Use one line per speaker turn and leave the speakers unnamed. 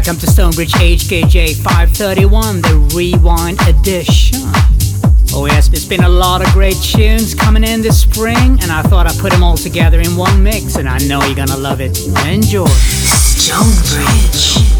Welcome to Stonebridge HKJ 531, the Rewind Edition. Oh yes, there's been a lot of great tunes coming in this spring, and I thought I'd put them all together in one mix, and I know you're gonna love it. Enjoy.
Stonebridge.